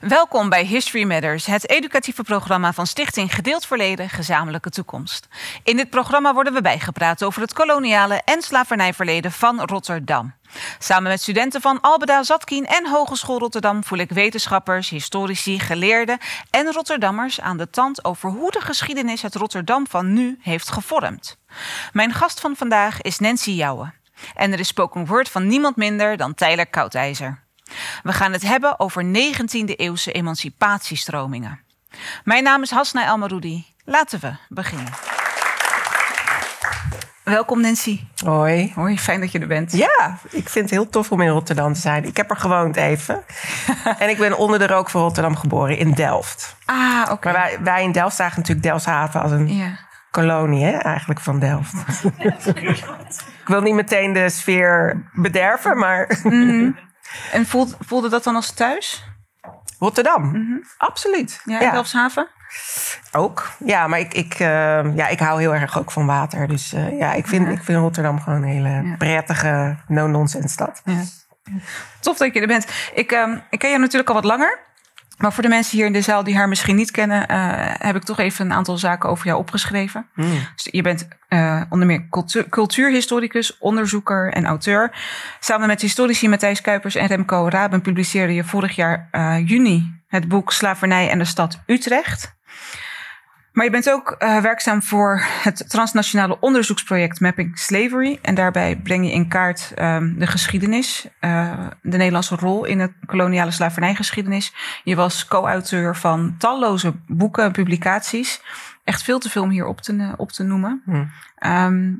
Welkom bij History Matters, het educatieve programma van Stichting Gedeeld Verleden, Gezamenlijke Toekomst. In dit programma worden we bijgepraat over het koloniale en slavernijverleden van Rotterdam. Samen met studenten van Albeda Zatkin en Hogeschool Rotterdam voel ik wetenschappers, historici, geleerden en Rotterdammers aan de tand over hoe de geschiedenis het Rotterdam van nu heeft gevormd. Mijn gast van vandaag is Nancy Jouwe. En er is spoken word van niemand minder dan Tyler Koudijzer. We gaan het hebben over 19e-eeuwse emancipatiestromingen. Mijn naam is Hasna Elmaroudi. Laten we beginnen. Welkom Nancy. Hoi. Hoi, fijn dat je er bent. Ja, ik vind het heel tof om in Rotterdam te zijn. Ik heb er gewoond even. en ik ben onder de rook van Rotterdam geboren, in Delft. Ah, oké. Maar wij, wij in Delft zagen natuurlijk Delfshaven als een Ja. kolonie hè, eigenlijk van Delft. ik wil niet meteen de sfeer bederven, maar En voelde, voelde dat dan als thuis? Rotterdam, absoluut. Ja, Delfshaven? Ook. Ja, maar ik, ik, eh, ja, ik hou heel erg ook van water. Dus eh, ja, ik vind, ik vind Rotterdam gewoon een hele prettige, no-nonsense stad. Ja. Tof dat je er bent. Ik, ehm, ik ken jou natuurlijk al wat langer. Maar voor de mensen hier in de zaal die haar misschien niet kennen, eh, heb ik toch even een aantal zaken over jou opgeschreven. Mm. Dus je bent eh, onder meer cultu- cultuurhistoricus, onderzoeker en auteur. Samen met historici Matthijs Kuipers en Remco Raben publiceerde je vorig jaar eh, juni het boek Slavernij en de stad Utrecht. Maar je bent ook eh, werkzaam voor het transnationale onderzoeksproject Mapping Slavery. En daarbij breng je in kaart ehm, de geschiedenis, eh, de Nederlandse rol in de koloniale slavernijgeschiedenis. Je was co-auteur van talloze boeken en publicaties. Echt veel te veel om hier op te, op te noemen. Hm. Ehm,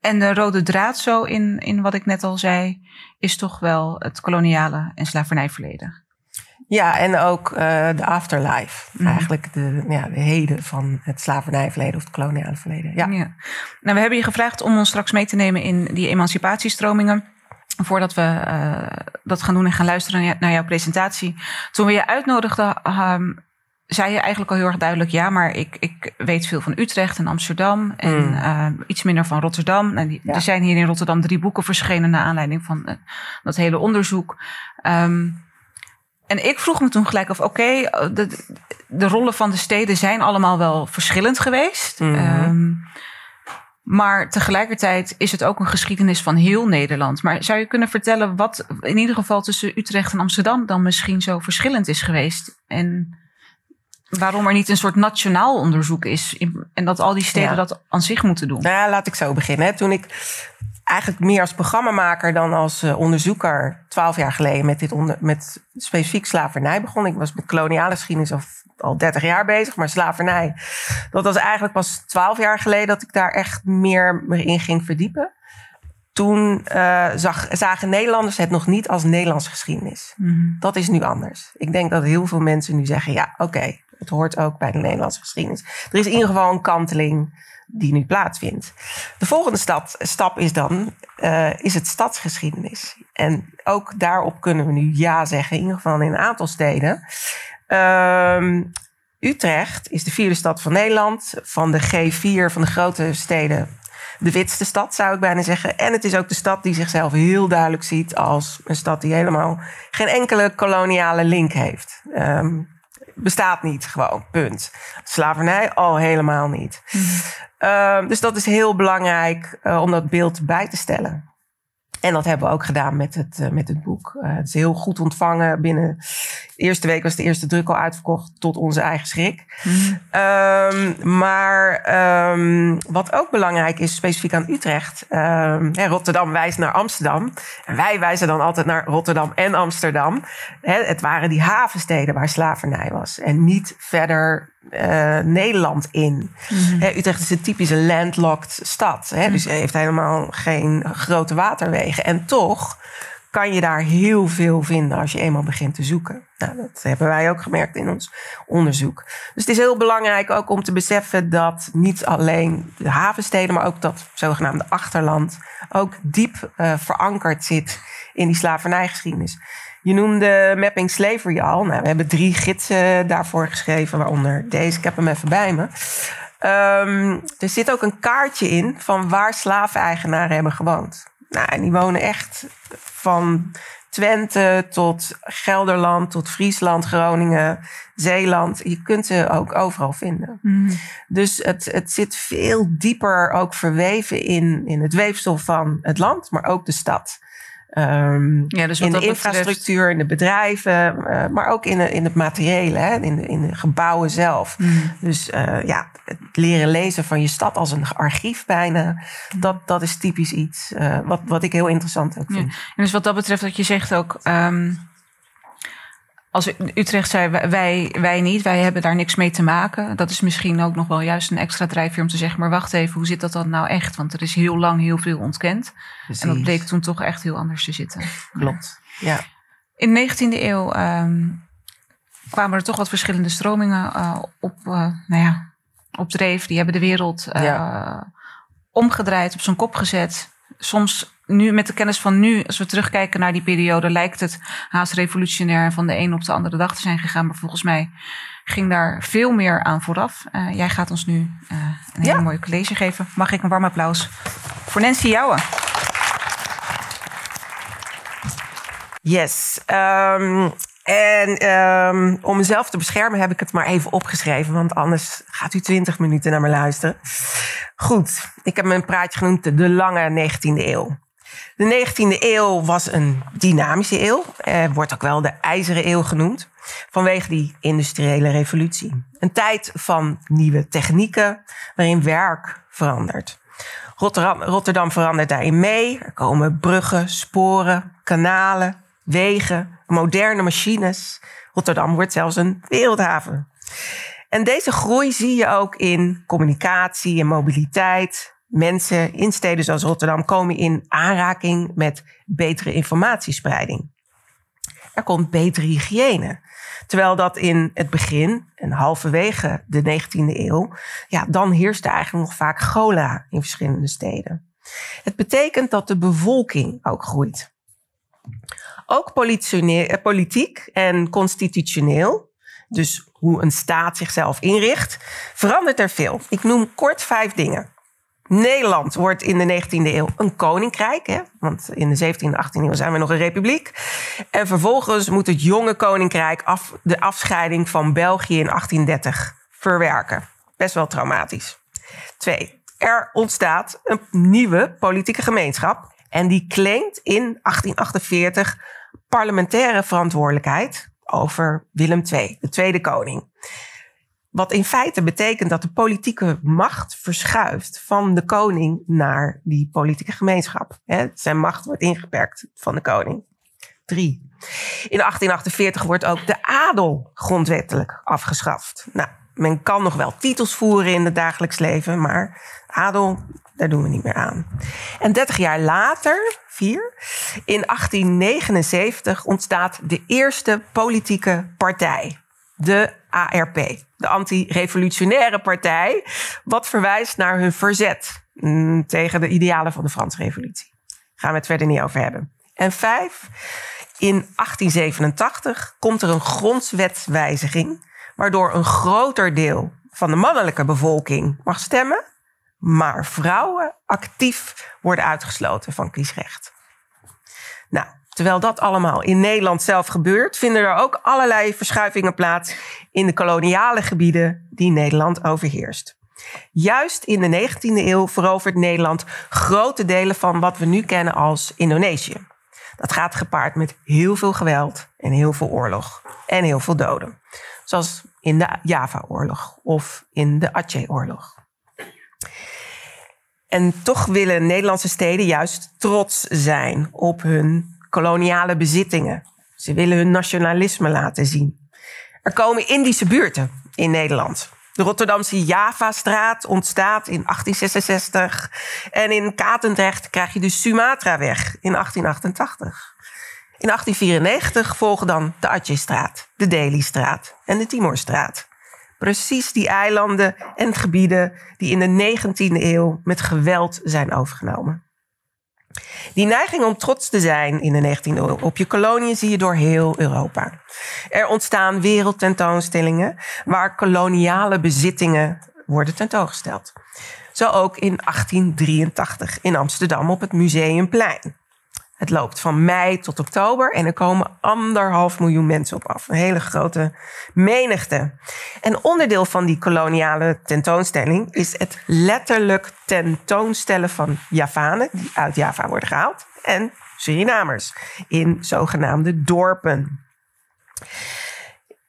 en de rode draad zo in, in wat ik net al zei, is toch wel het koloniale en slavernijverleden. Ja, en ook eh, de afterlife. Mhm. Eigenlijk de, ja, de heden van het slavernijverleden of het koloniale verleden. Ja. Nou, we hebben je gevraagd om ons straks mee te nemen in die emancipatiestromingen. Voordat we eh, dat gaan doen en gaan luisteren naar, jou- naar jouw presentatie. Toen we je uitnodigden, ehm, zei je eigenlijk al heel erg duidelijk: ja, maar ik, ik weet veel van Utrecht en Amsterdam. En Mm. eh, iets minder van Rotterdam. Nou, die, Ja. Er zijn hier in Rotterdam drie boeken verschenen naar aanleiding van dat hele onderzoek. Ehm, en ik vroeg me toen gelijk af: oké, eh, de, de rollen van de steden zijn allemaal wel verschillend geweest. Mhm. Ehm, maar tegelijkertijd is het ook een geschiedenis van heel Nederland. Maar zou je kunnen vertellen wat in ieder geval tussen Utrecht en Amsterdam dan misschien zo verschillend is geweest? En waarom er niet een soort nationaal onderzoek is in- en dat al die steden Ja. dat aan zich moeten doen? Nou ja, laat ik zo beginnen. Toen ik eigenlijk meer als programmamaker dan als eh, onderzoeker twaalf jaar geleden met, dit onder, met specifiek slavernij begon. Ik was met koloniale geschiedenis al, al 30 jaar bezig, maar slavernij, dat was eigenlijk pas twaalf jaar geleden dat ik daar echt meer me in ging verdiepen. Toen eh, zag, zagen Nederlanders het nog niet als Nederlandse geschiedenis. Mhm. Dat is nu anders. Ik denk dat heel veel mensen nu zeggen: ja, oké, het hoort ook bij de Nederlandse geschiedenis. Er is in ieder geval een kanteling die nu plaatsvindt. De volgende stap, stap is dan eh, is het stadsgeschiedenis. En ook daarop kunnen we nu ja zeggen, in ieder geval in een aantal steden. Ehm, Utrecht is de vierde stad van Nederland. Van de G4 van de grote steden de witste stad, zou ik bijna zeggen. En het is ook de stad die zichzelf heel duidelijk ziet als een stad die helemaal geen enkele koloniale link heeft. Ehm, bestaat niet gewoon, punt. Slavernij al helemaal niet. Ehm, dus dat is heel belangrijk eh, om dat beeld bij te stellen. En dat hebben we ook gedaan met het, eh, met het boek. Eh, het is heel goed ontvangen. Binnen de eerste week was de eerste druk al uitverkocht tot onze eigen schrik. Mhm. Ehm, maar ehm, wat ook belangrijk is, specifiek aan Utrecht. ehm, hè, Rotterdam wijst naar Amsterdam. En wij wijzen dan altijd naar Rotterdam en Amsterdam. Hè, het waren die havensteden waar slavernij was. En niet verder eh, Nederland in. Hè, Utrecht is een typische landlocked stad. Hè, dus heeft helemaal geen grote waterwegen. En toch kan je daar heel veel vinden als je eenmaal begint te zoeken. Nou, dat hebben wij ook gemerkt in ons onderzoek. Dus het is heel belangrijk ook om te beseffen dat niet alleen de havensteden, maar ook dat zogenaamde achterland ook diep eh, verankerd zit in die slavernijgeschiedenis. Je noemde Mapping Slavery al. Nou, we hebben drie gidsen daarvoor geschreven, waaronder deze. Ik heb hem even bij me. Ehm, er zit ook een kaartje in van waar slaveneigenaren hebben gewoond. Nou, en die wonen echt van Twente tot Gelderland, tot Friesland, Groningen, Zeeland. Je kunt ze ook overal vinden. Mm. Dus het, het zit veel dieper ook verweven in, in het weefsel van het land, maar ook de stad. Ehm, Ja, dus in de betreft- infrastructuur, in de bedrijven, eh, maar ook in, de, in het materiële, hè, in, de, in de gebouwen zelf. Mm. Dus eh, ja, het leren lezen van je stad als een archief bijna, dat, dat is typisch iets eh, wat, wat ik heel interessant ook Ja. vind. En dus wat dat betreft, dat je zegt ook. ehm, als Utrecht zei, wij- wij, niet, wij hebben daar niks mee te maken. Dat is misschien ook nog wel juist een extra drijfveer om te zeggen: maar wacht even, hoe zit dat dan nou echt? Want er is heel lang heel veel ontkend. En dat bleek toen toch echt heel anders te zitten. Klopt. Ja. In de 19e eeuw ehm, kwamen er toch wat verschillende stromingen eh, op, eh, nou ja, op dreef. Die hebben de wereld eh, Ja. omgedraaid, op zijn kop gezet. Soms nu, met de kennis van nu, als we terugkijken naar die periode, lijkt het haast revolutionair van de een op de andere dag te zijn gegaan. Maar volgens mij ging daar veel meer aan vooraf. Eh, jij gaat ons nu eh, een hele mooie college geven. Mag ik een warm applaus voor Nancy Jouwen? Yes. Ehm, en ehm, om mezelf te beschermen heb ik het maar even opgeschreven, want anders gaat u 20 minuten naar me luisteren. Goed, ik heb mijn praatje genoemd de, de lange 19e eeuw. De 19e eeuw was een dynamische eeuw, eh, wordt ook wel de ijzeren eeuw genoemd, vanwege die industriële revolutie. Een tijd van nieuwe technieken, waarin werk verandert. Rotterdam, Rotterdam verandert daarin mee. Er komen bruggen, sporen, kanalen, wegen, moderne machines. Rotterdam wordt zelfs een wereldhaven. En deze groei zie je ook in communicatie en mobiliteit. Mensen in steden zoals Rotterdam komen in aanraking met betere informatiespreiding. Er komt betere hygiëne. Terwijl dat in het begin en halverwege de 19e eeuw, ja, dan heerste eigenlijk nog vaak chola in verschillende steden. Het betekent dat de bevolking ook groeit. Ook eh, politiek en constitutioneel, dus hoe een staat zichzelf inricht, verandert er veel. Ik noem kort vijf dingen. Nederland wordt in de 19e eeuw een koninkrijk. Hè? Want in de 17e en 18e eeuw zijn we nog een republiek. En vervolgens moet het jonge koninkrijk af, de afscheiding van België in 1830 verwerken. Best wel traumatisch. Twee, er ontstaat een nieuwe politieke gemeenschap. En die claimt in 1848 parlementaire verantwoordelijkheid over Willem II, de tweede koning. Wat in feite betekent dat de politieke macht verschuift van de koning naar die politieke gemeenschap. Zijn macht wordt ingeperkt van de koning. Drie. In 1848 wordt ook de adel grondwettelijk afgeschaft. Nou, men kan nog wel titels voeren in het dagelijks leven, maar adel, daar doen we niet meer aan. En 30 jaar later, vier, in 1879 ontstaat de eerste politieke partij. De ARP, de anti-revolutionaire partij, wat verwijst naar hun verzet mm, tegen de idealen van de Franse revolutie. Gaan we het verder niet over hebben. En vijf, in 1887 komt er een grondwetswijziging, waardoor een groter deel van de mannelijke bevolking mag stemmen, maar vrouwen actief worden uitgesloten van kiesrecht. Nou, terwijl dat allemaal in Nederland zelf gebeurt, vinden er ook allerlei verschuivingen plaats in de koloniale gebieden die Nederland overheerst. Juist in de 19e eeuw verovert Nederland grote delen van wat we nu kennen als Indonesië. Dat gaat gepaard met heel veel geweld en heel veel oorlog en heel veel doden. Zoals in de Java-oorlog of in de Aceh-oorlog. En toch willen Nederlandse steden juist trots zijn op hun koloniale bezittingen. Ze willen hun nationalisme laten zien. Er komen Indische buurten in Nederland. De Rotterdamse Javastraat ontstaat in 1866. En in Katendrecht krijg je de Sumatra-weg in 1888. In 1894 volgen dan de Acehstraat, de Delhistraat en de Timorstraat. Precies die eilanden en gebieden die in de 19e eeuw met geweld zijn overgenomen. Die neiging om trots te zijn in de 19e eeuw op je koloniën zie je door heel Europa. Er ontstaan wereldtentoonstellingen waar koloniale bezittingen worden tentoongesteld. Zo ook in 1883 in Amsterdam op het Museumplein. Het loopt van mei tot oktober en er komen anderhalf miljoen mensen op af. Een hele grote menigte. En onderdeel van die koloniale tentoonstelling is het letterlijk tentoonstellen van Javanen, die uit Java worden gehaald, en Surinamers in zogenaamde dorpen.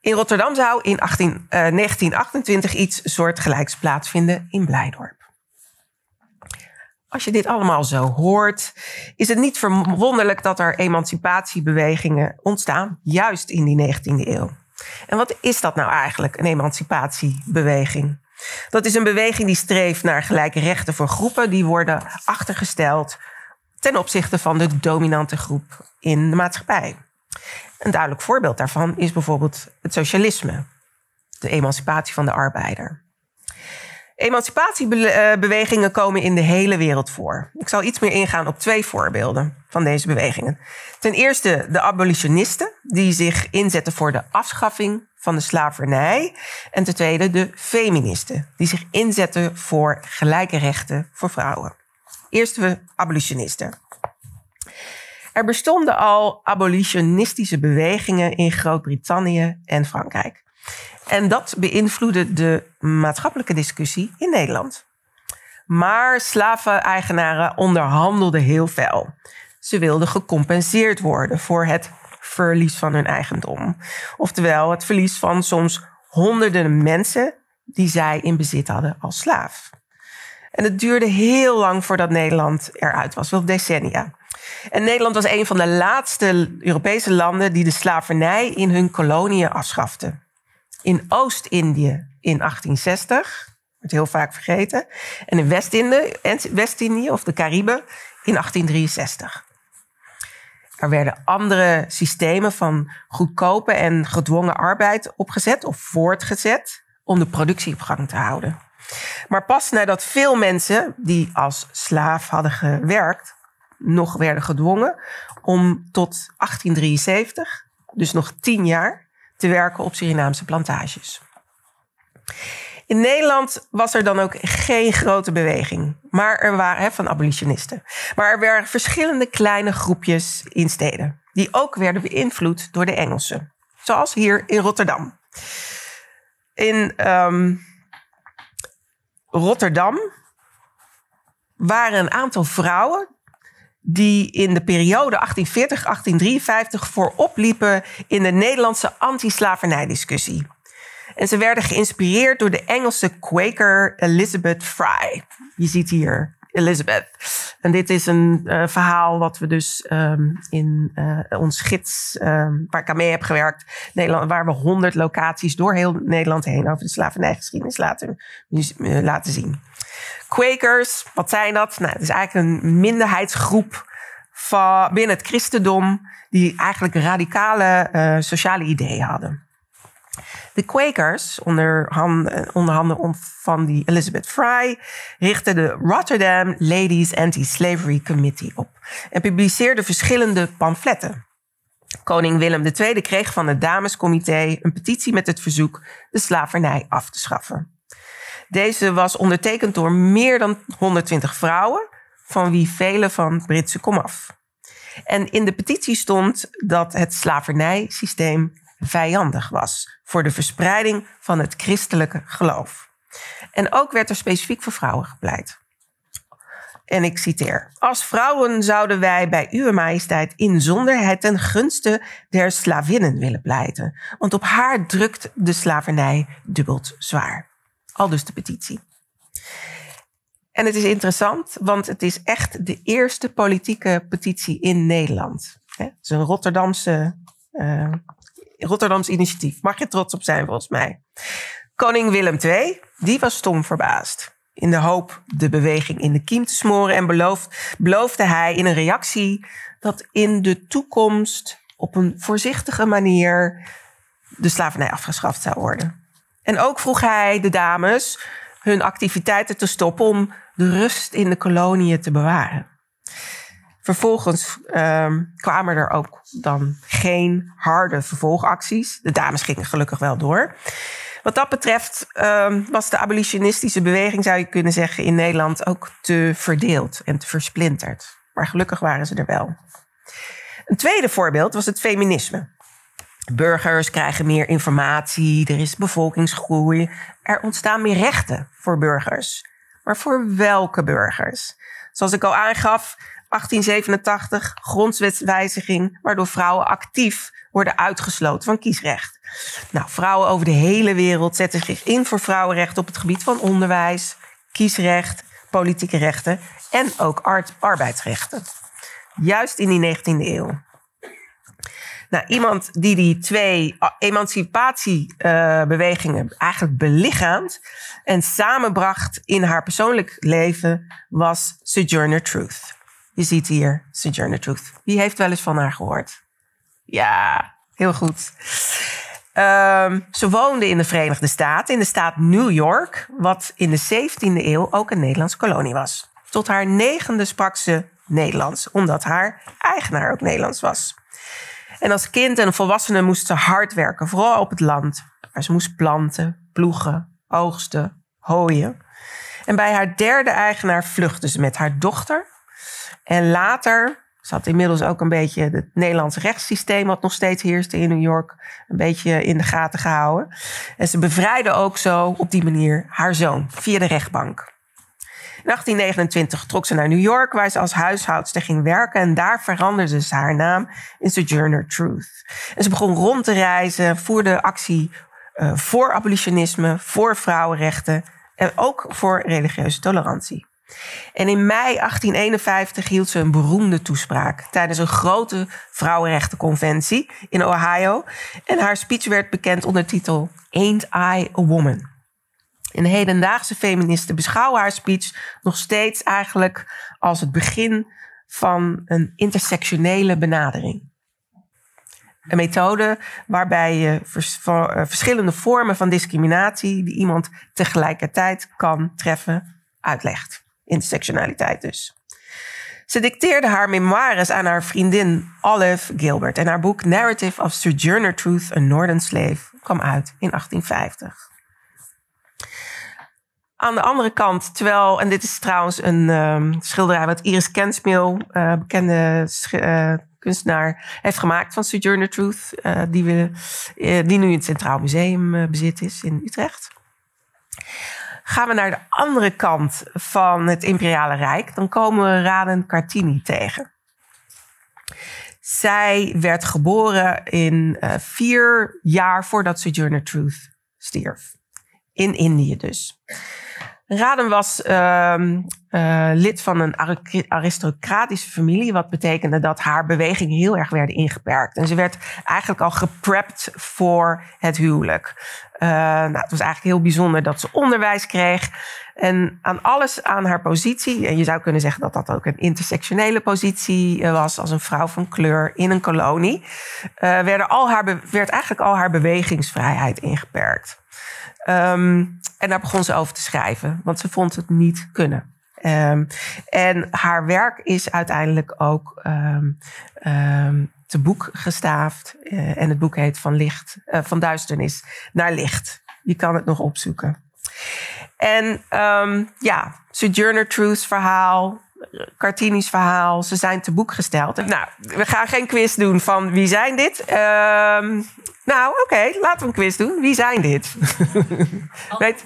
In Rotterdam zou in 18, uh, 1928 iets soortgelijks plaatsvinden in Blijdorp. Als je dit allemaal zo hoort, is het niet verwonderlijk dat er emancipatiebewegingen ontstaan, juist in die 19e eeuw. En wat is dat nou eigenlijk, een emancipatiebeweging? Dat is een beweging die streeft naar gelijke rechten voor groepen die worden achtergesteld ten opzichte van de dominante groep in de maatschappij. Een duidelijk voorbeeld daarvan is bijvoorbeeld het socialisme, de emancipatie van de arbeider. Emancipatiebewegingen komen in de hele wereld voor. Ik zal iets meer ingaan op twee voorbeelden van deze bewegingen. Ten eerste de abolitionisten, die zich inzetten voor de afschaffing van de slavernij. En ten tweede de feministen, die zich inzetten voor gelijke rechten voor vrouwen. Eerst de abolitionisten. Er bestonden al abolitionistische bewegingen in Groot-Brittannië en Frankrijk. En dat beïnvloedde de maatschappelijke discussie in Nederland. Maar slaveneigenaren onderhandelden heel fel. Ze wilden gecompenseerd worden voor het verlies van hun eigendom. Oftewel het verlies van soms honderden mensen die zij in bezit hadden als slaaf. En het duurde heel lang voordat Nederland eruit was, wel decennia. En Nederland was een van de laatste Europese landen die de slavernij in hun koloniën afschafte in Oost-Indië in 1860. Wordt heel vaak vergeten. En in West-Indië, West-Indië of de Cariben in 1863. Er werden andere systemen van goedkope en gedwongen arbeid opgezet of voortgezet om de productie op gang te houden. Maar pas nadat veel mensen die als slaaf hadden gewerkt, nog werden gedwongen om tot 1873, dus nog tien jaar, te werken op Surinaamse plantages. In Nederland was er dan ook geen grote beweging maar er waren, van abolitionisten. Maar er waren verschillende kleine groepjes in steden. Die ook werden beïnvloed door de Engelsen. Zoals hier in Rotterdam. In um, Rotterdam waren een aantal vrouwen die in de periode 1840-1853 voorop liepen in de Nederlandse anti-slavernijdiscussie. En ze werden geïnspireerd door de Engelse Quaker Elizabeth Fry. Je ziet hier Elizabeth. En dit is een uh, verhaal wat we dus um, in uh, ons gids, um, waar ik aan mee heb gewerkt, Nederland, waar we honderd locaties door heel Nederland heen over de slavernijgeschiedenis laten, uh, laten zien. Quakers, wat zijn dat? Nou, het is eigenlijk een minderheidsgroep van, binnen het christendom die eigenlijk radicale uh, sociale ideeën hadden. De Quakers, onder, hand, onder handen van die Elizabeth Fry, richtten de Rotterdam Ladies Anti-Slavery Committee op en publiceerden verschillende pamfletten. Koning Willem II kreeg van het Damescomité een petitie met het verzoek de slavernij af te schaffen. Deze was ondertekend door meer dan 120 vrouwen, van wie vele van Britse komaf. En in de petitie stond dat het slavernijsysteem vijandig was voor de verspreiding van het christelijke geloof. En ook werd er specifiek voor vrouwen gepleit. En ik citeer: Als vrouwen zouden wij bij Uwe Majesteit inzonderheid ten gunste der slavinnen willen pleiten, want op haar drukt de slavernij dubbeld zwaar. Al dus de petitie. En het is interessant, want het is echt de eerste politieke petitie in Nederland. Het is een Rotterdamse, uh, Rotterdams initiatief. Mag je trots op zijn, volgens mij. Koning Willem II, die was stom verbaasd. In de hoop de beweging in de kiem te smoren en beloofde hij in een reactie dat in de toekomst op een voorzichtige manier de slavernij afgeschaft zou worden. En ook vroeg hij de dames hun activiteiten te stoppen om de rust in de koloniën te bewaren. Vervolgens um, kwamen er ook dan geen harde vervolgacties. De dames gingen gelukkig wel door. Wat dat betreft um, was de abolitionistische beweging, zou je kunnen zeggen, in Nederland ook te verdeeld en te versplinterd. Maar gelukkig waren ze er wel. Een tweede voorbeeld was het feminisme. Burgers krijgen meer informatie, er is bevolkingsgroei, er ontstaan meer rechten voor burgers. Maar voor welke burgers? Zoals ik al aangaf, 1887 grondwetswijziging, waardoor vrouwen actief worden uitgesloten van kiesrecht. Nou, vrouwen over de hele wereld zetten zich in voor vrouwenrechten op het gebied van onderwijs, kiesrecht, politieke rechten en ook arbeidsrechten. Juist in die 19e eeuw. Nou, iemand die die twee emancipatiebewegingen eigenlijk belichaamt en samenbracht in haar persoonlijk leven was Sojourner Truth. Je ziet hier Sojourner Truth. Wie heeft wel eens van haar gehoord? Ja, heel goed. Um, ze woonde in de Verenigde Staten, in de staat New York, wat in de 17e eeuw ook een Nederlandse kolonie was. Tot haar negende sprak ze Nederlands, omdat haar eigenaar ook Nederlands was. En als kind en volwassene moest ze hard werken, vooral op het land. Waar ze moest planten, ploegen, oogsten, hooien. En bij haar derde eigenaar vluchtte ze met haar dochter. En later, ze had inmiddels ook een beetje het Nederlandse rechtssysteem, wat nog steeds heerste in New York, een beetje in de gaten gehouden. En ze bevrijdde ook zo op die manier haar zoon via de rechtbank. In 1829 trok ze naar New York, waar ze als huishoudster ging werken. En daar veranderde ze haar naam in Sojourner Truth. En ze begon rond te reizen, voerde actie uh, voor abolitionisme, voor vrouwenrechten en ook voor religieuze tolerantie. En in mei 1851 hield ze een beroemde toespraak tijdens een grote vrouwenrechtenconventie in Ohio. En haar speech werd bekend onder de titel Ain't I a Woman? En hedendaagse feministen beschouwen haar speech nog steeds eigenlijk als het begin van een intersectionele benadering. Een methode waarbij je eh, verschillende vormen van discriminatie die iemand tegelijkertijd kan treffen, uitlegt. Intersectionaliteit dus. Ze dicteerde haar memoires aan haar vriendin Olive Gilbert en haar boek Narrative of Sojourner Truth, A Northern Slave kwam uit in 1850. Aan de andere kant, terwijl, en dit is trouwens een um, schilderij wat Iris Kensmil, uh, bekende uh, kunstenaar, heeft gemaakt van Sojourner Truth, uh, die, we, die nu in het Centraal Museum bezit is in Utrecht. Gaan we naar de andere kant van het Imperiale Rijk, dan komen we Raden Cartini tegen. Zij werd geboren in vier jaar voordat Sojourner Truth stierf. In Indië dus. Raden was uh, uh, lid van een aristocratische familie, wat betekende dat haar bewegingen heel erg werden ingeperkt. En ze werd eigenlijk al geprept voor het huwelijk. Uh, nou, het was eigenlijk heel bijzonder dat ze onderwijs kreeg. En aan alles aan haar positie, en je zou kunnen zeggen dat dat ook een intersectionele positie eh, was, als een vrouw van kleur in een kolonie, werden al haar werd eigenlijk al haar bewegingsvrijheid ingeperkt. Um, en daar begon ze over te schrijven, want ze vond het niet kunnen. Um, en haar werk is uiteindelijk ook um, te boek gestaafd. Uh, en het boek heet Van, licht, uh, van duisternis naar licht. Je kan het nog opzoeken. En ja, Sojourner Truth's verhaal, Cartini's verhaal, ze zijn te boek gesteld. Nou, we gaan geen quiz doen van wie zijn dit. Nou, oké, laten we een quiz doen. Wie zijn dit? Weet,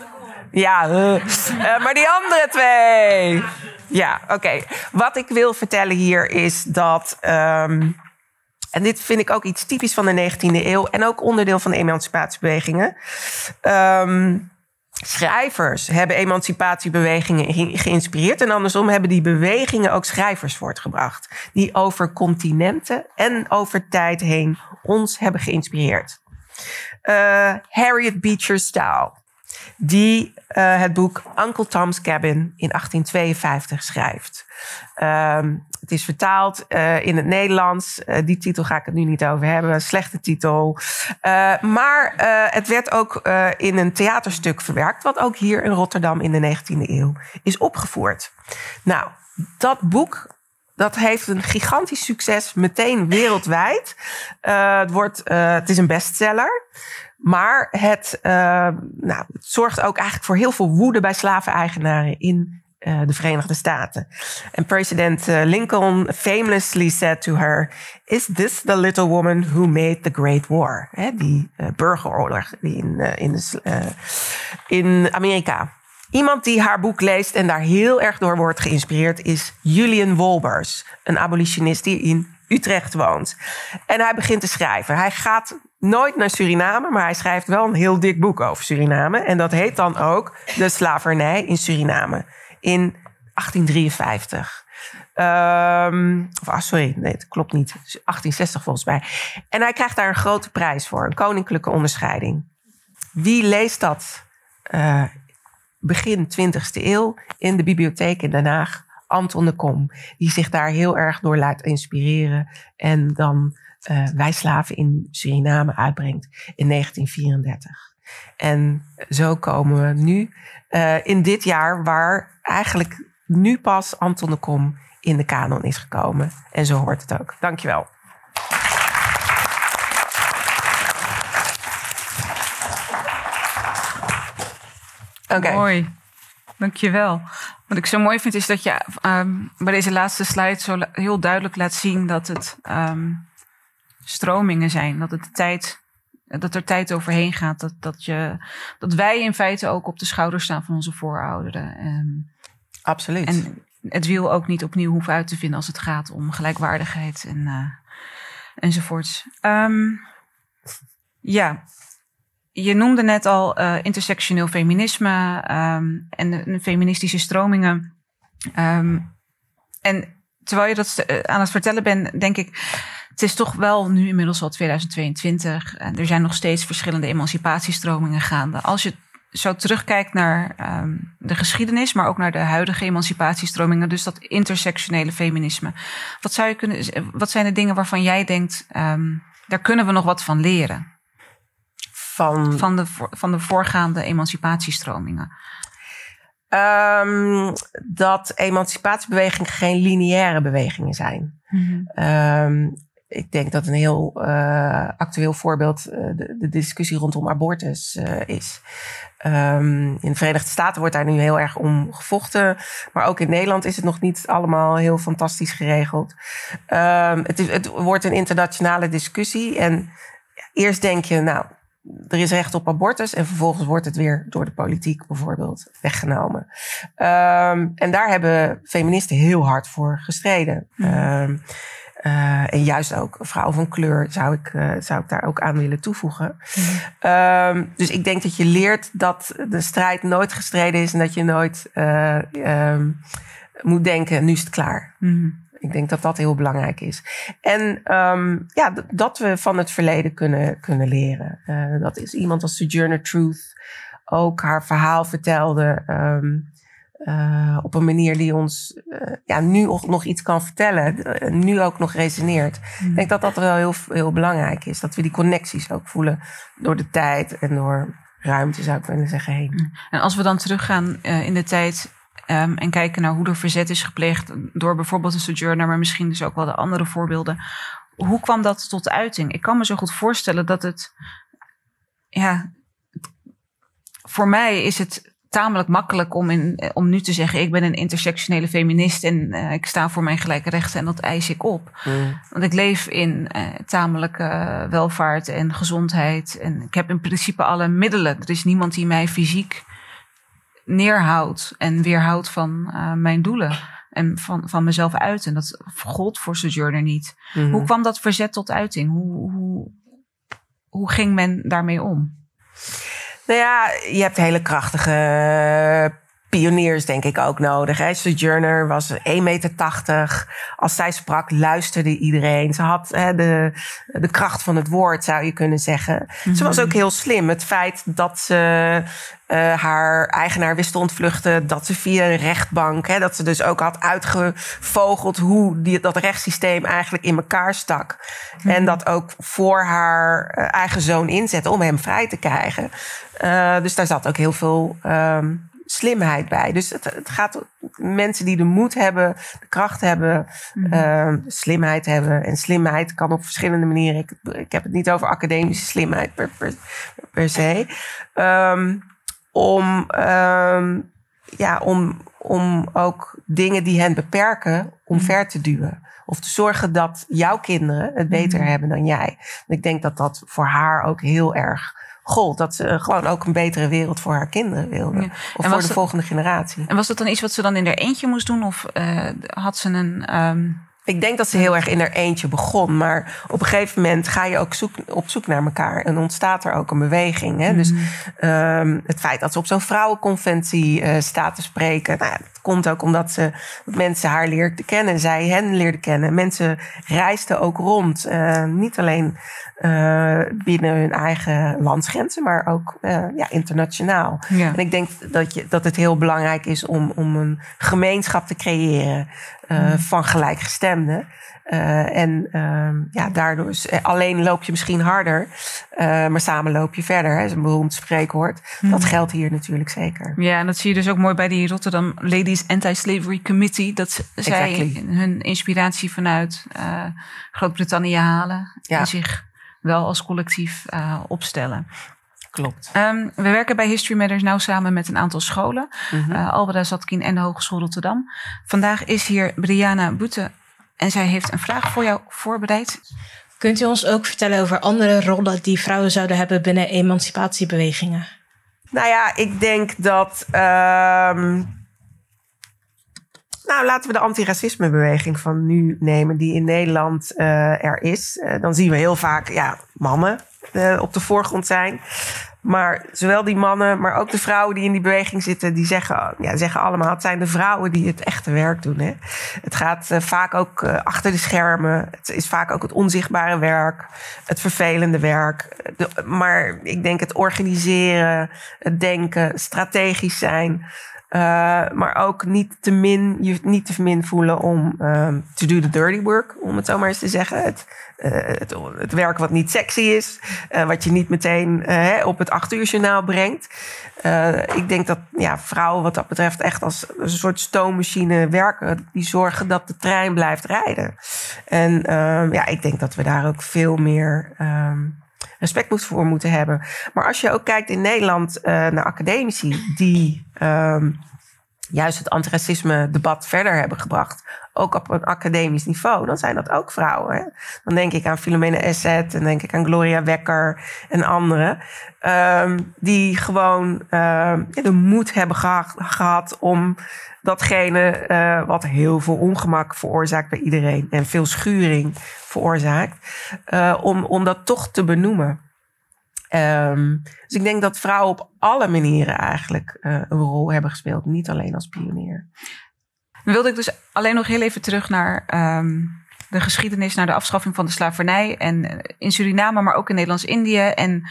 ja, uh, uh, maar die andere twee. Ja, oké. Wat ik wil vertellen hier is dat. Um, en dit vind ik ook iets typisch van de 19e eeuw en ook onderdeel van de emancipatiebewegingen. Um, schrijvers hebben emancipatiebewegingen geïnspireerd. En andersom hebben die bewegingen ook schrijvers voortgebracht. Die over continenten en over tijd heen ons hebben geïnspireerd. Uh, Harriet Beecher Stowe, die uh, het boek Uncle Tom's Cabin in 1852 schrijft. Um, het is vertaald uh, in het Nederlands. Uh, die titel ga ik het nu niet over hebben. Slechte titel. Uh, maar het werd ook in een theaterstuk verwerkt. Wat ook hier in Rotterdam in de 19e eeuw is opgevoerd. Nou, dat boek dat heeft een gigantisch succes meteen wereldwijd. Het, wordt, het is een bestseller. Maar het, nou, het zorgt ook eigenlijk voor heel veel woede bij slaveneigenaren in uh, de Verenigde Staten. En president uh, Lincoln famously said to her: Is this the little woman who made the Great War? Die uh, burgeroorlog in, in, in Amerika. Iemand die haar boek leest en daar heel erg door wordt geïnspireerd is Julian Wolbers, een abolitionist die in Utrecht woont. En hij begint te schrijven. Hij gaat nooit naar Suriname, maar hij schrijft wel een heel dik boek over Suriname. En dat heet dan ook De slavernij in Suriname in 1853. Um, of, ah, sorry, nee, dat klopt niet. 1860 volgens mij. En hij krijgt daar een grote prijs voor, een koninklijke onderscheiding. Wie leest dat uh, begin 20e eeuw in de bibliotheek in Den Haag? Anton de Kom, die zich daar heel erg door laat inspireren en dan uh, in Suriname uitbrengt in 1934. En zo komen we nu uh, in dit jaar waar eigenlijk nu pas Anton de Kom in de kanon is gekomen. En zo hoort het ook. Dankjewel. Okay. Mooi. Dankjewel. Wat ik zo mooi vind is dat je um, bij deze laatste slide zo heel duidelijk laat zien dat het um, stromingen zijn. Dat, het tijd, dat er tijd overheen gaat. Dat, dat, je, dat wij in feite ook op de schouders staan van onze voorouderen. Um, Absoluut. En het wiel ook niet opnieuw hoeven uit te vinden als het gaat om gelijkwaardigheid en, uh, enzovoorts. ja, je noemde net al uh, intersectioneel feminisme um, en de, feministische stromingen. En terwijl je dat eh, aan het vertellen bent, denk ik, het is toch wel nu inmiddels al 2022. En er zijn nog steeds verschillende emancipatiestromingen gaande. Als je zo terugkijkt naar um, de geschiedenis, maar ook naar de huidige emancipatiestromingen, dus dat intersectionele feminisme. Wat, zou je kunnen, wat zijn de dingen waarvan jij denkt, daar kunnen we nog wat van leren? van... Van de, van de voorgaande emancipatiestromingen? Um, dat emancipatiebewegingen geen lineaire bewegingen zijn. Mm um, ik denk dat een heel uh, actueel voorbeeld uh, de, de, discussie rondom abortus uh, is. Um, in de Verenigde Staten wordt daar nu heel erg om gevochten. Maar ook in Nederland is het nog niet allemaal heel fantastisch geregeld. het, is, het wordt een internationale discussie. En eerst denk je, nou, er is recht op abortus en vervolgens wordt het weer door de politiek bijvoorbeeld weggenomen. Um, en daar hebben feministen heel hard voor gestreden. Um, uh, en juist ook vrouwen van kleur zou ik, uh, zou ik daar ook aan willen toevoegen. Um, dus ik denk dat je leert dat de strijd nooit gestreden is en dat je nooit uh, moet denken, nu is het klaar. Mm ik denk dat dat heel belangrijk is. En um, ja, dat we van het verleden kunnen, kunnen leren. Dat is iemand als Sojourner Truth ook haar verhaal vertelde. Um, uh, op een manier die ons uh, ja, nu ook nog iets kan vertellen. nu ook nog resoneert. Mm. Ik denk dat dat wel heel, heel belangrijk is. Dat we die connecties ook voelen door de tijd en door ruimte, zou ik willen zeggen, heen. Mm. En als we dan teruggaan in de tijd Um, en kijken naar hoe er verzet is gepleegd door bijvoorbeeld een sojourner, maar misschien dus ook wel de andere voorbeelden. Hoe kwam dat tot uiting? Ik kan me zo goed voorstellen dat het, ja, voor mij is het tamelijk makkelijk om, in, om nu te zeggen: ik ben een intersectionele feminist en uh, ik sta voor mijn gelijke rechten en dat eis ik op. Mm. Want ik leef in uh, tamelijke welvaart en gezondheid en ik heb in principe alle middelen. Er is niemand die mij fysiek neerhoudt en weerhoudt van uh, mijn doelen. En van, van mezelf uit. En dat gold voor Sojourner niet. Mm Hoe kwam dat verzet tot uiting? Hoe, hoe, hoe ging men daarmee om? Nou ja, je hebt hele krachtige pioniers, denk ik, ook nodig. Hè. Sojourner was 1,80 meter. Als zij sprak, luisterde iedereen. Ze had hè, de, de kracht van het woord, zou je kunnen zeggen. Ze was mhm. ook heel slim. Het feit dat ze uh, haar eigenaar wist te ontvluchten. Dat ze via een rechtbank, hè, dat ze dus ook had uitgevogeld hoe die, dat rechtssysteem eigenlijk in elkaar stak. Mhm. En dat ook voor haar uh, eigen zoon inzette om hem vrij te krijgen. Uh, dus daar zat ook heel veel um, slimheid bij. Dus het, het gaat mensen die de moed hebben, de kracht hebben, mm uh, slimheid hebben. En slimheid kan op verschillende manieren. Ik, ik heb het niet over academische slimheid per, per, per se. Um, om um, ja, om, om ook dingen die hen beperken, omver te duwen. Of te zorgen dat jouw kinderen het beter Mhm. hebben dan jij. En ik denk dat dat voor haar ook heel erg gold. Dat ze gewoon ook een betere wereld voor haar kinderen wilde. Ja. Of voor de volgende generatie. En was dat dan iets wat ze dan in haar eentje moest doen? Of eh, had ze een... ehm, Ik denk dat ze heel erg in haar eentje begon. Maar op een gegeven moment ga je ook zoek, op zoek naar elkaar. En ontstaat er ook een beweging. Hè? Dus mhm. ehm, het feit dat ze op zo'n vrouwenconventie eh, staat te spreken. Nou dat komt ook omdat ze mensen haar leerden kennen. Zij hen leerden kennen. Mensen reisden ook rond. Eh, niet alleen eh, binnen hun eigen landsgrenzen. Maar ook eh, ja, internationaal. ja. En ik denk dat, je, dat het heel belangrijk is om, om een gemeenschap te creëren eh, Mhm. van gelijkgestemden. Eh, en ehm, ja, daardoor is, alleen loop je misschien harder, eh, maar samen loop je verder. Hè, is een beroemd spreekwoord. Dat Mhm. geldt hier natuurlijk zeker. Ja, en dat zie je dus ook mooi bij die Rotterdam Ladies Anti-Slavery Committee. Dat zij Exactly. hun inspiratie vanuit eh, Groot-Brittannië halen. Ja. En zich wel als collectief eh, opstellen. Klopt. Ehm, we werken bij History Matters nou samen met een aantal scholen. Albeda Zatkin en de Hogeschool Rotterdam. Vandaag is hier Brianna Boete en zij heeft een vraag voor jou voorbereid. Kunt u ons ook vertellen over andere rollen die vrouwen zouden hebben binnen emancipatiebewegingen? Nou ja, ik denk dat. ehm, nou, laten we de antiracismebeweging van nu nemen, die in Nederland eh, er is. Eh, dan zien we heel vaak ja, mannen eh, op de voorgrond zijn. Maar zowel die mannen, maar ook de vrouwen die in die beweging zitten, die zeggen, ja, zeggen allemaal: het zijn de vrouwen die het echte werk doen. Hè? Het gaat vaak ook achter de schermen. Het is vaak ook het onzichtbare werk, het vervelende werk. Maar ik denk het organiseren, het denken, strategisch zijn. Eh, maar ook niet te min, je niet te min voelen om ehm, to do the dirty work, om het zo maar eens te zeggen. Het, eh, het, werk wat niet sexy is, eh, wat je niet meteen op het acht brengt. Ik denk dat ja, vrouwen wat dat betreft echt als een soort stoommachine werken. Die zorgen dat de trein blijft rijden. En ehm, ja, ik denk dat we daar ook veel meer ehm, respect moet- voor moeten hebben. Maar als je ook kijkt in Nederland eh, naar academici die ehm, juist het antiracisme debat verder hebben gebracht. Ook op een academisch niveau. Dan zijn dat ook vrouwen. Dan denk ik aan Philomena Esset. Dan denk ik aan Gloria Wekker en anderen. ehm, die gewoon ehm, de moed hebben geha- gehad om datgene eh, wat heel veel ongemak veroorzaakt bij iedereen. En veel schuring veroorzaakt. eh, om, om dat toch te benoemen. Ehm, dus ik denk dat vrouwen op alle manieren eigenlijk eh, een rol hebben gespeeld. Niet alleen als pionier. Dan wilde ik dus alleen nog heel even terug naar ehm, de geschiedenis, naar de afschaffing van de slavernij. En in Suriname, maar ook in Nederlands-Indië. En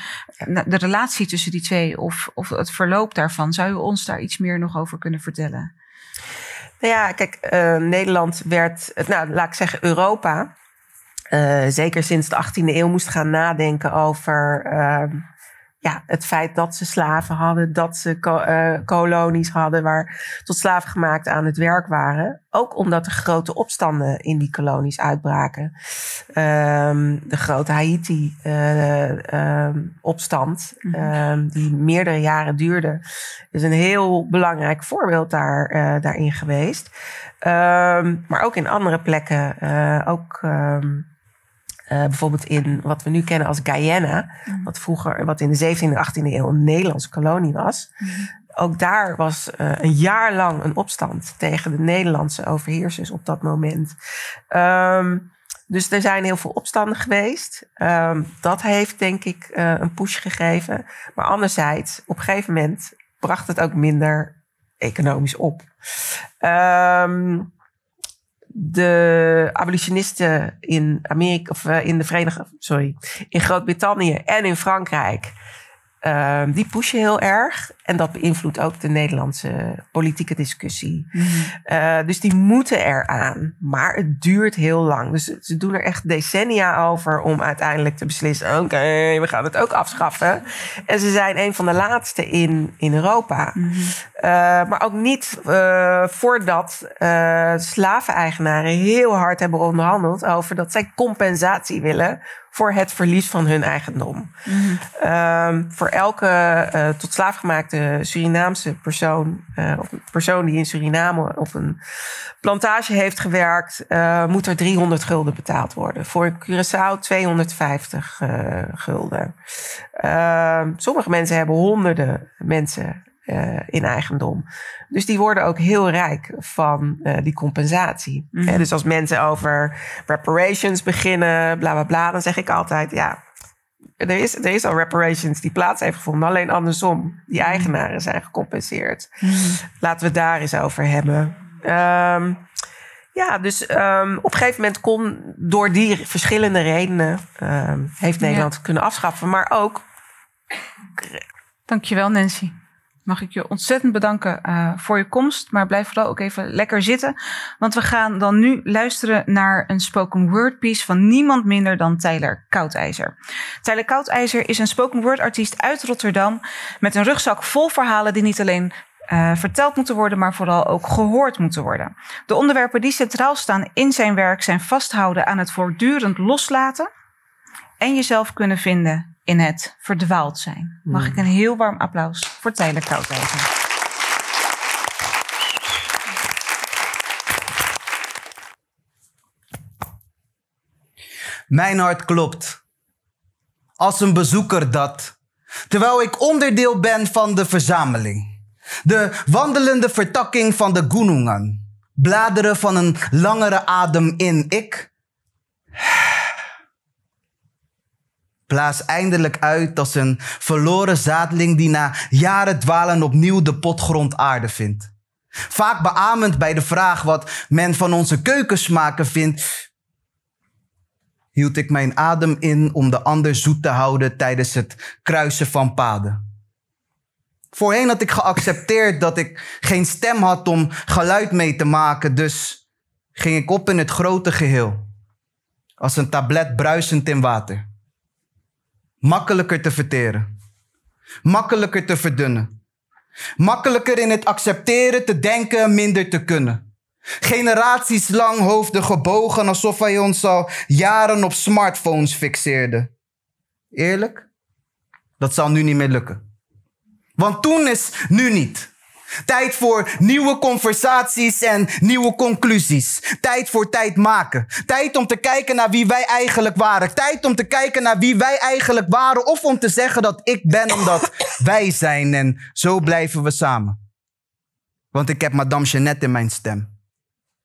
de relatie tussen die twee of, of het verloop daarvan. Zou u ons daar iets meer nog over kunnen vertellen? Nou ja, kijk, eh, Nederland werd, nou laat ik zeggen Europa, eh, zeker sinds de 18e eeuw moest gaan nadenken over ehm, ja, het feit dat ze slaven hadden, dat ze ko- eh, kolonies hadden waar tot slaven gemaakt aan het werk waren. Ook omdat er grote opstanden in die kolonies uitbraken. Ehm, de grote Haiti-opstand, Mhm. die meerdere jaren duurde, is een heel belangrijk voorbeeld daar, eh, daarin geweest. Ehm, maar ook in andere plekken, eh, ook eh, bijvoorbeeld in wat we nu kennen als Guyana, Mhm. wat vroeger, wat in de 17e en 18e eeuw een Nederlandse kolonie was. Ook daar was eh, een jaar lang een opstand tegen de Nederlandse overheersers op dat moment. Ehm, dus er zijn heel veel opstanden geweest. Ehm, dat heeft denk ik eh, een push gegeven. Maar anderzijds, op een gegeven moment bracht het ook minder economisch op. Ehm, de abolitionisten in Amerika of eh, in de Verenigde, sorry, in Groot-Brittannië en in Frankrijk, ehm, die pushen heel erg. En dat beïnvloedt ook de Nederlandse politieke discussie. Eh, dus die moeten eraan. Maar het duurt heel lang. Dus ze doen er echt decennia over om uiteindelijk te beslissen: oké, we gaan het ook afschaffen. En ze zijn een van de laatste in, in Europa. Mhm. maar ook niet uh, voordat uh, slaveneigenaren heel hard hebben onderhandeld over dat zij compensatie willen voor het verlies van hun eigendom. Mm -hmm. voor elke uh, tot slaafgemaakte Surinaamse persoon, uh, of persoon die in Suriname op een plantage heeft gewerkt, uh, moet er 300 gulden betaald worden. Voor Curaçao 250 gulden. Ehm, sommige mensen hebben honderden mensen uh, in eigendom. Dus die worden ook heel rijk van uh, die compensatie. Mm -hmm. dus als mensen over reparations beginnen, bla bla bla, dan zeg ik altijd: ja, er is, er is al reparations die plaats heeft gevonden. Alleen andersom, die mhm. eigenaren zijn gecompenseerd. Mm -hmm. Laten we het daar eens over hebben. Um, ja, dus um, op een gegeven moment kon door die verschillende redenen um, heeft Nederland ja. kunnen afschaffen, maar ook. Dankjewel, Nancy mag ik je ontzettend bedanken uh, voor je komst. Maar blijf vooral ook even lekker zitten. Want we gaan dan nu luisteren naar een spoken word piece van niemand minder dan Tyler Koudijzer. Tyler Koudijzer is een spoken word artiest uit Rotterdam. Met een rugzak vol verhalen die niet alleen uh, verteld moeten worden, maar vooral ook gehoord moeten worden. De onderwerpen die centraal staan in zijn werk zijn vasthouden aan het voortdurend loslaten en jezelf kunnen vinden in het verdwaald zijn. Mag ik een heel warm applaus voor Tyler Koudijzer. Mijn hart klopt. Als een bezoeker dat. Terwijl ik onderdeel ben van de verzameling. De wandelende vertakking van de Gunungan. Bladeren van een langere adem in ik Blaas eindelijk uit als een verloren zaadling die na jaren dwalen opnieuw de potgrond aarde vindt. Vaak beamend bij de vraag wat men van onze keukensmaken vindt, hield ik mijn adem in om de ander zoet te houden tijdens het kruisen van paden. Voorheen had ik geaccepteerd dat ik geen stem had om geluid mee te maken, dus ging ik op in het grote geheel, als een tablet bruisend in water makkelijker te verteren, makkelijker te verdunnen, makkelijker in het accepteren, te denken, minder te kunnen. Generaties lang hoofden gebogen alsof hij ons al jaren op smartphones fixeerde. Eerlijk? Dat zal nu niet meer lukken. Want toen is nu niet. Tijd voor nieuwe conversaties en nieuwe conclusies. Tijd voor tijd maken. Tijd om te kijken naar wie wij eigenlijk waren. Tijd om te kijken naar wie wij eigenlijk waren. Of om te zeggen dat ik ben omdat wij zijn. En zo blijven we samen. Want ik heb Madame Jeannette in mijn stem.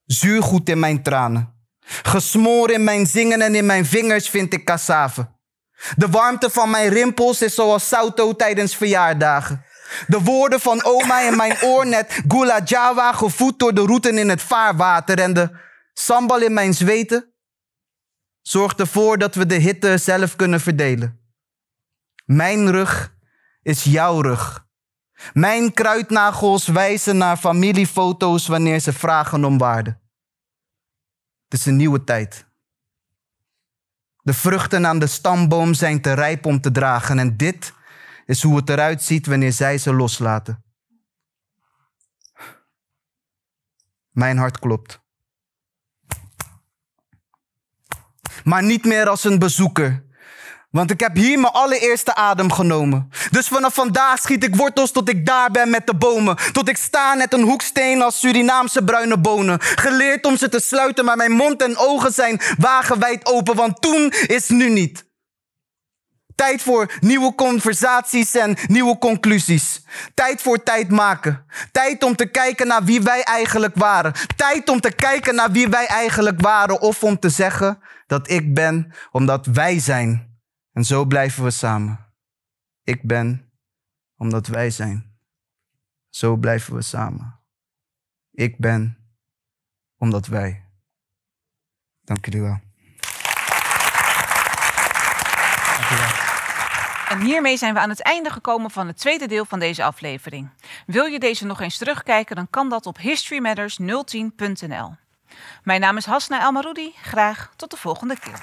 Zuurgoed in mijn tranen. Gesmoor in mijn zingen en in mijn vingers vind ik cassave. De warmte van mijn rimpels is zoals sauto tijdens verjaardagen. De woorden van oma in mijn oor net gula jawa gevoed door de roeten in het vaarwater en de sambal in mijn zweten zorgt ervoor dat we de hitte zelf kunnen verdelen. Mijn rug is jouw rug. Mijn kruidnagels wijzen naar familiefoto's wanneer ze vragen om waarde. Het is een nieuwe tijd. De vruchten aan de stamboom zijn te rijp om te dragen en dit is hoe het eruit ziet wanneer zij ze loslaten. Mijn hart klopt. Maar niet meer als een bezoeker. Want ik heb hier mijn allereerste adem genomen. Dus vanaf vandaag schiet ik wortels tot ik daar ben met de bomen. Tot ik sta net een hoeksteen als Surinaamse bruine bonen. Geleerd om ze te sluiten, maar mijn mond en ogen zijn wagenwijd open. Want toen is nu niet. Tijd voor nieuwe conversaties en nieuwe conclusies. Tijd voor tijd maken. Tijd om te kijken naar wie wij eigenlijk waren. Tijd om te kijken naar wie wij eigenlijk waren. Of om te zeggen dat ik ben omdat wij zijn. En zo blijven we samen. Ik ben omdat wij zijn. Zo blijven we samen. Ik ben omdat wij. Dank jullie wel. Dank. En hiermee zijn we aan het einde gekomen van het tweede deel van deze aflevering. Wil je deze nog eens terugkijken, dan kan dat op historymatters010.nl. Mijn naam is Hasna Elmaroudi. Graag tot de volgende keer.